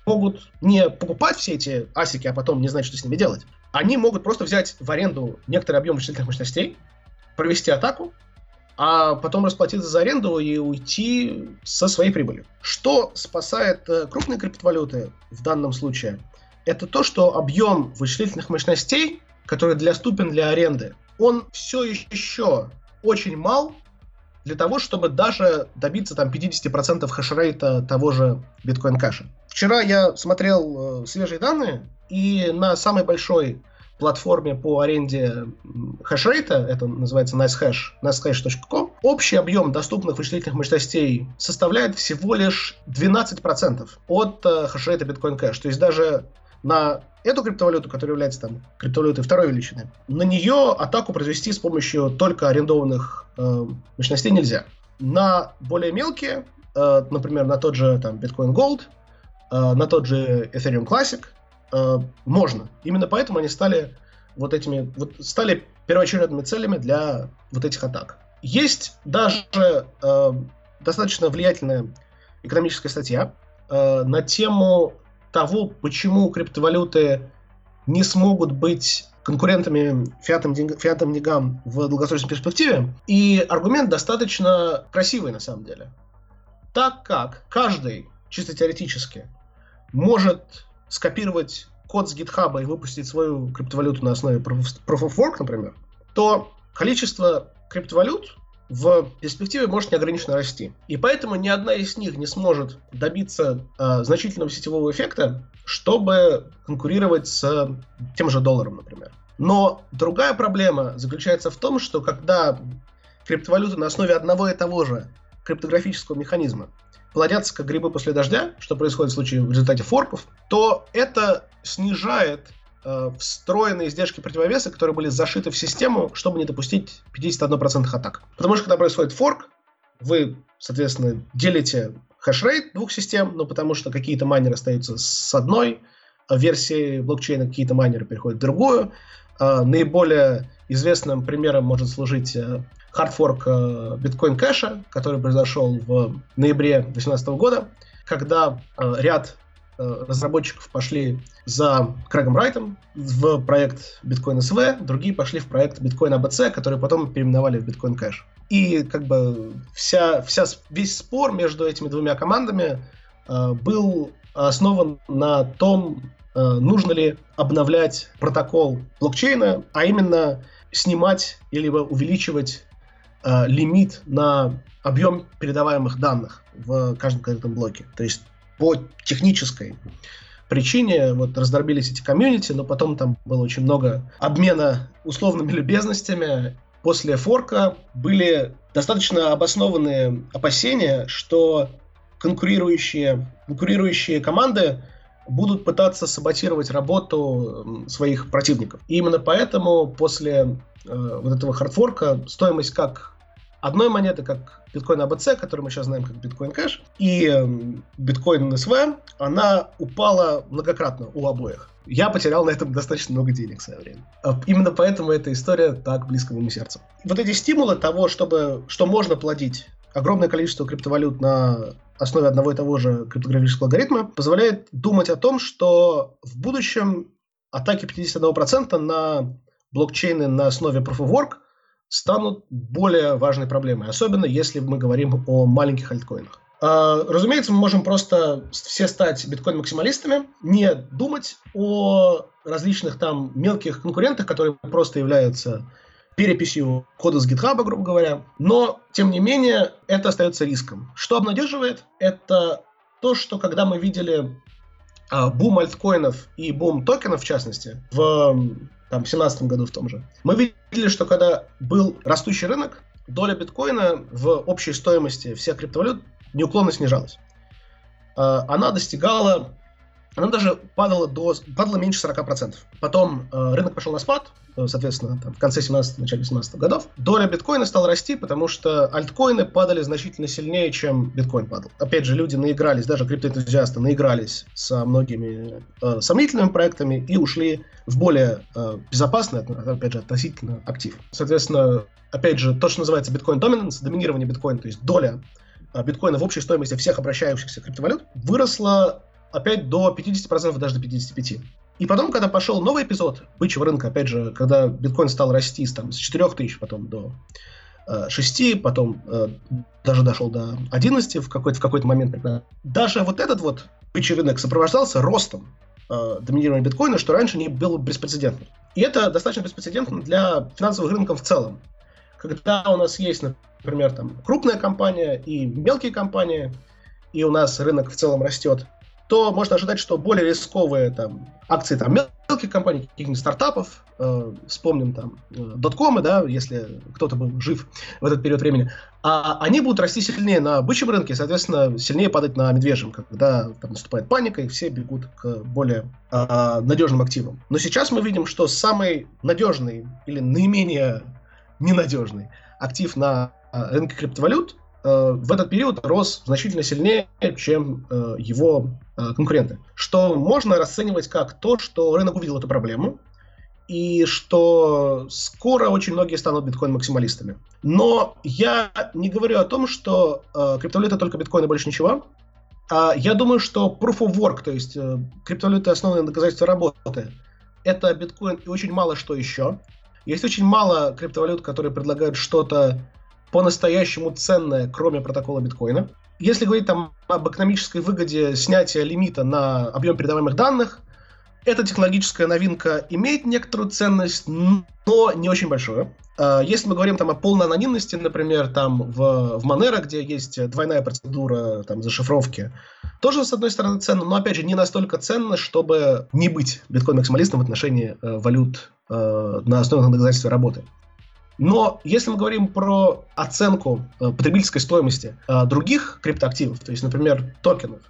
могут не покупать все эти асики, а потом не знать, что с ними делать. Они могут просто взять в аренду некоторый объем вычислительных мощностей, провести атаку, а потом расплатиться за аренду и уйти со своей прибылью. Что спасает э, крупные криптовалюты в данном случае? Это то, что объем вычислительных мощностей, который доступен для аренды, он все еще очень мал для того, чтобы даже добиться там 50% хешрейта того же биткоин кэша. Вчера я смотрел э, свежие данные, и на самой большой платформе по аренде хешрейта, это называется NiceHash, nicehash.com, общий объем доступных вычислительных мощностей составляет всего лишь 12% от э, хешрейта Bitcoin Cash. То есть даже на эту криптовалюту, которая является там криптовалютой второй величины, на нее атаку произвести с помощью только арендованных э, мощностей нельзя. На более мелкие, э, например, на тот же там Bitcoin Gold, э, на тот же Ethereum Classic, э, можно. Именно поэтому они стали вот этими, вот стали первоочередными целями для вот этих атак. Есть даже э, достаточно влиятельная экономическая статья э, на тему того, почему криптовалюты не смогут быть конкурентами фиатным, фиатным деньгам в долгосрочной перспективе. И аргумент достаточно красивый на самом деле. Так как каждый, чисто теоретически, может скопировать код с GitHub и выпустить свою криптовалюту на основе Proof of Work, например, то количество криптовалют в перспективе может неограниченно расти. И поэтому ни одна из них не сможет добиться э, значительного сетевого эффекта, чтобы конкурировать с тем же долларом, например. Но другая проблема заключается в том, что когда криптовалюты на основе одного и того же криптографического механизма плодятся как грибы после дождя, что происходит в случае в результате форков, то это снижает э, встроенные издержки противовеса, которые были зашиты в систему, чтобы не допустить 51% атак. Потому что когда происходит форк, вы, соответственно, делите хешрейт двух систем, но потому что какие-то майнеры остаются с одной версии блокчейна, какие-то майнеры переходят в другую. Э, наиболее известным примером может служить э, хардфорк биткоин кэша, который произошел в ноябре 2018 года, когда ряд разработчиков пошли за Крэгом Райтом в проект Bitcoin SV, другие пошли в проект Bitcoin ABC, который потом переименовали в Bitcoin Cash. И как бы вся, вся, весь спор между этими двумя командами э, был основан на том, э, нужно ли обновлять протокол блокчейна, а именно снимать или увеличивать э, лимит на объем передаваемых данных в каждом конкретном блоке. То есть по технической причине вот раздробились эти комьюнити, но потом там было очень много обмена условными любезностями, после форка были достаточно обоснованные опасения, что конкурирующие, конкурирующие команды будут пытаться саботировать работу своих противников. И именно поэтому после э, вот этого хардфорка стоимость как одной монеты, как биткоин ABC, который мы сейчас знаем как биткоин кэш, и биткоин СВ, она упала многократно у обоих я потерял на этом достаточно много денег в свое время. А именно поэтому эта история так близко моему сердцу. Вот эти стимулы того, чтобы, что можно плодить огромное количество криптовалют на основе одного и того же криптографического алгоритма, позволяет думать о том, что в будущем атаки 51% на блокчейны на основе Proof of Work станут более важной проблемой, особенно если мы говорим о маленьких альткоинах. А, разумеется, мы можем просто все стать биткоин-максималистами, не думать о различных там мелких конкурентах, которые просто являются переписью кода с GitHub, грубо говоря. Но, тем не менее, это остается риском. Что обнадеживает? Это то, что когда мы видели а, бум альткоинов и бум токенов, в частности, в там, 17 году в том же, мы видели, что когда был растущий рынок, доля биткоина в общей стоимости всех криптовалют неуклонно снижалась. А, она достигала, она даже падала, до, падала меньше 40%. Потом а, рынок пошел на спад, э, соответственно, там, в конце 17 начале 17 годов. Доля биткоина стала расти, потому что альткоины падали значительно сильнее, чем биткоин падал. Опять же, люди наигрались, даже криптоэнтузиасты наигрались со многими э, сомнительными проектами и ушли в более э, безопасный, опять же, относительно актив. Соответственно, опять же, то, что называется биткоин доминанс, доминирование биткоина, то есть доля а, биткоина в общей стоимости всех обращающихся криптовалют выросла опять до 50%, даже до 55%. И потом, когда пошел новый эпизод бычьего рынка, опять же, когда биткоин стал расти там, с 4 тысяч потом до э, 6, потом э, даже дошел до 11 в какой-то, в какой-то момент. Когда... Даже вот этот вот бычий рынок сопровождался ростом э, доминирования биткоина, что раньше не было беспрецедентно. И это достаточно беспрецедентно для финансовых рынков в целом. Когда у нас есть, например, там крупная компания и мелкие компании, и у нас рынок в целом растет, то можно ожидать, что более рисковые там, акции там, мелких компаний, каких-нибудь стартапов, э, вспомним там э, доткомы, да, если кто-то был жив в этот период времени, а они будут расти сильнее на бычьем рынке, соответственно, сильнее падать на медвежьем, когда там наступает паника, и все бегут к более э, надежным активам. Но сейчас мы видим, что самый надежный или наименее ненадежный актив на а, рынке криптовалют в этот период рос значительно сильнее, чем э, его э, конкуренты. Что можно расценивать как то, что рынок увидел эту проблему, и что скоро очень многие станут биткоин-максималистами. Но я не говорю о том, что э, криптовалюта только биткоин и больше ничего. А я думаю, что proof of work, то есть э, криптовалюта, основанная на доказательстве работы, это биткоин и очень мало что еще. Есть очень мало криптовалют, которые предлагают что-то по-настоящему ценное, кроме протокола биткоина. Если говорить там об экономической выгоде снятия лимита на объем передаваемых данных, эта технологическая новинка имеет некоторую ценность, но не очень большую. А, если мы говорим там о полной анонимности, например, там в, в Monero, где есть двойная процедура там, зашифровки, тоже, с одной стороны, ценно, но, опять же, не настолько ценно, чтобы не быть биткоин-максималистом в отношении э, валют э, на основе доказательства работы. Но если мы говорим про оценку э, потребительской стоимости э, других криптоактивов, то есть, например, токенов,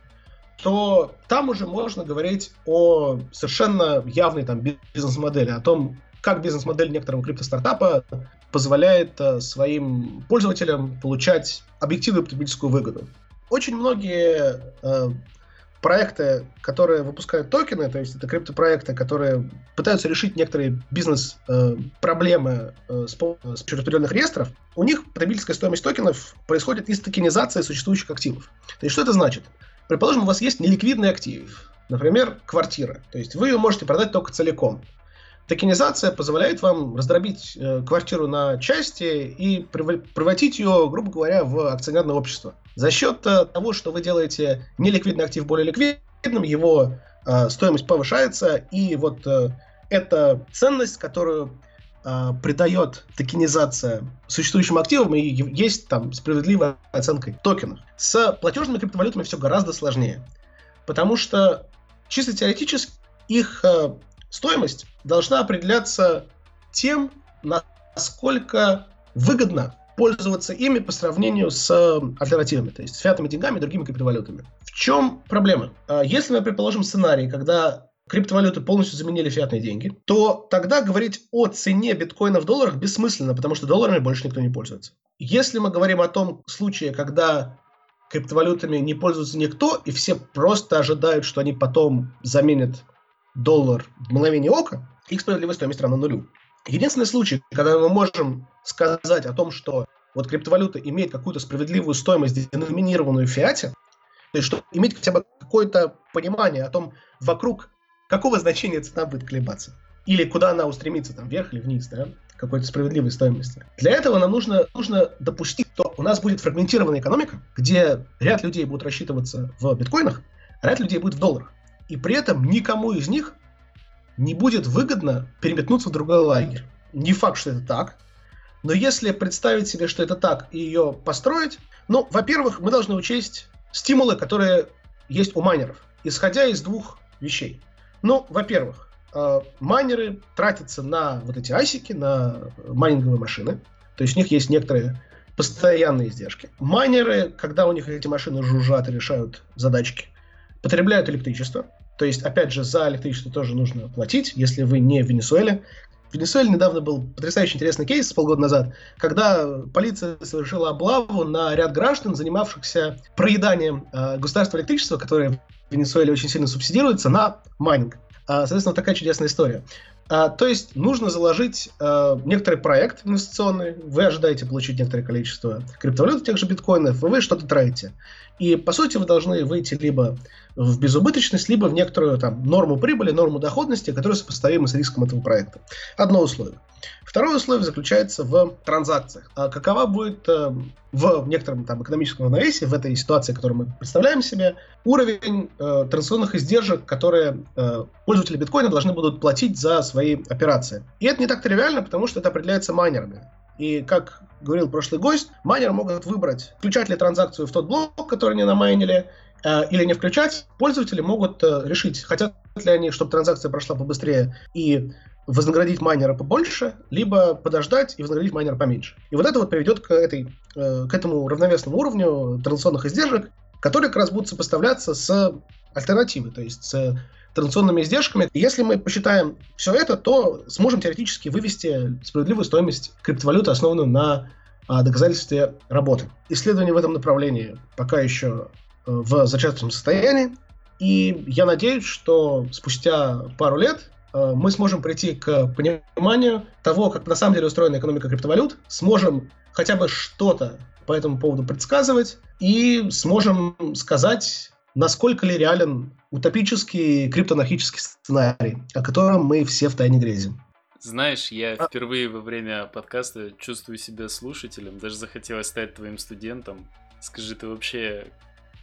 то там уже можно говорить о совершенно явной там бизнес-модели, о том, как бизнес-модель некоторого криптостартапа позволяет э, своим пользователям получать объективную потребительскую выгоду. Очень многие э, проекты, которые выпускают токены, то есть это криптопроекты, которые пытаются решить некоторые бизнес-проблемы э, э, с помощью определенных реестров, у них потребительская стоимость токенов происходит из токенизации существующих активов. То есть что это значит? Предположим, у вас есть неликвидный актив, например, квартира. То есть вы ее можете продать только целиком. Токенизация позволяет вам раздробить э, квартиру на части и превратить ее, грубо говоря, в акционерное общество. За счет э, того, что вы делаете неликвидный актив более ликвидным, его э, стоимость повышается, и вот э, эта ценность, которую э, придает токенизация существующим активам, и есть там справедливая оценка токенов. С платежными криптовалютами все гораздо сложнее, потому что чисто теоретически их э, стоимость должна определяться тем, насколько выгодно пользоваться ими по сравнению с э, альтернативами, то есть с фиатными деньгами и другими криптовалютами. В чем проблема? А, если мы предположим сценарий, когда криптовалюты полностью заменили фиатные деньги, то тогда говорить о цене биткоина в долларах бессмысленно, потому что долларами больше никто не пользуется. Если мы говорим о том случае, когда криптовалютами не пользуется никто, и все просто ожидают, что они потом заменят доллар в мгновение ока, их справедливая стоимость равна нулю. Единственный случай, когда мы можем сказать о том, что вот криптовалюта имеет какую-то справедливую стоимость, деноминированную в фиате, то есть что иметь хотя бы какое-то понимание о том, вокруг какого значения цена будет колебаться. Или куда она устремится, там, вверх или вниз, да, какой-то справедливой стоимости. Для этого нам нужно, нужно допустить, что у нас будет фрагментированная экономика, где ряд людей будут рассчитываться в биткоинах, а ряд людей будет в долларах. И при этом никому из них не будет выгодно переметнуться в другой лагерь. Не факт, что это так, но если представить себе, что это так, и ее построить, ну, во-первых, мы должны учесть стимулы, которые есть у майнеров, исходя из двух вещей. Ну, во-первых, э, майнеры тратятся на вот эти асики, на майнинговые машины, то есть у них есть некоторые постоянные издержки. Майнеры, когда у них эти машины жужжат и решают задачки, потребляют электричество, то есть, опять же, за электричество тоже нужно платить, если вы не в Венесуэле. В Венесуэле недавно был потрясающе интересный кейс полгода назад, когда полиция совершила облаву на ряд граждан, занимавшихся проеданием э, государства электричества, которое в Венесуэле очень сильно субсидируется, на майнинг. А, соответственно, такая чудесная история. А, то есть нужно заложить а, некоторый проект инвестиционный, вы ожидаете получить некоторое количество криптовалют, тех же биткоинов, и вы что-то тратите. И по сути вы должны выйти либо в безубыточность, либо в некоторую там норму прибыли, норму доходности, которая сопоставима с риском этого проекта. Одно условие. Второе условие заключается в транзакциях. А какова будет э, в некотором там экономическом равновесии, в этой ситуации, которую мы представляем себе, уровень э, транзакционных издержек, которые э, пользователи биткоина должны будут платить за свои операции. И это не так тривиально, потому что это определяется майнерами. И как говорил прошлый гость, майнеры могут выбрать, включать ли транзакцию в тот блок, который они намайнили, э, или не включать. Пользователи могут э, решить, хотят ли они, чтобы транзакция прошла побыстрее и вознаградить майнера побольше, либо подождать и вознаградить майнера поменьше. И вот это вот приведет к, этой, э, к этому равновесному уровню транзакционных издержек, которые как раз будут сопоставляться с альтернативой, то есть с транзакционными издержками. Если мы посчитаем все это, то сможем теоретически вывести справедливую стоимость криптовалюты, основанную на а, доказательстве работы. Исследования в этом направлении пока еще э, в зачаточном состоянии. И я надеюсь, что спустя пару лет мы сможем прийти к пониманию того, как на самом деле устроена экономика криптовалют, сможем хотя бы что-то по этому поводу предсказывать и сможем сказать, насколько ли реален утопический криптоанархический сценарий, о котором мы все в тайне грезим. Знаешь, я а... впервые во время подкаста чувствую себя слушателем, даже захотелось стать твоим студентом. Скажи, ты вообще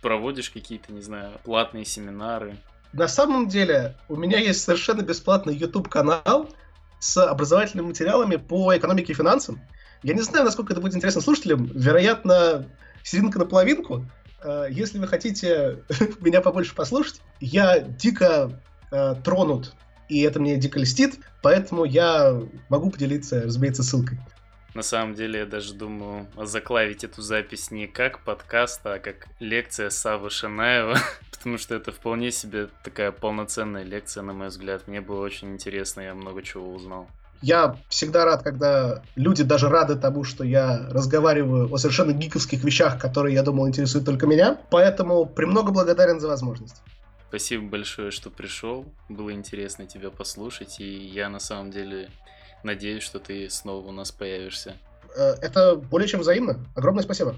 проводишь какие-то, не знаю, платные семинары? На самом деле, у меня есть совершенно бесплатный YouTube-канал с образовательными материалами по экономике и финансам. Я не знаю, насколько это будет интересно слушателям. Вероятно, серединка на половинку. Э, если вы хотите меня побольше послушать, я дико э, тронут, и это мне дико льстит, поэтому я могу поделиться, разумеется, ссылкой. На самом деле, я даже думаю заклавить эту запись не как подкаст, а как лекция Савы Шанаева, потому что это вполне себе такая полноценная лекция, на мой взгляд. Мне было очень интересно, я много чего узнал. Я всегда рад, когда люди даже рады тому, что я разговариваю о совершенно гиковских вещах, которые, я думал, интересуют только меня. Поэтому премного благодарен за возможность. Спасибо большое, что пришел. Было интересно тебя послушать, и я на самом деле надеюсь, что ты снова у нас появишься. Э, это более чем взаимно. Огромное спасибо.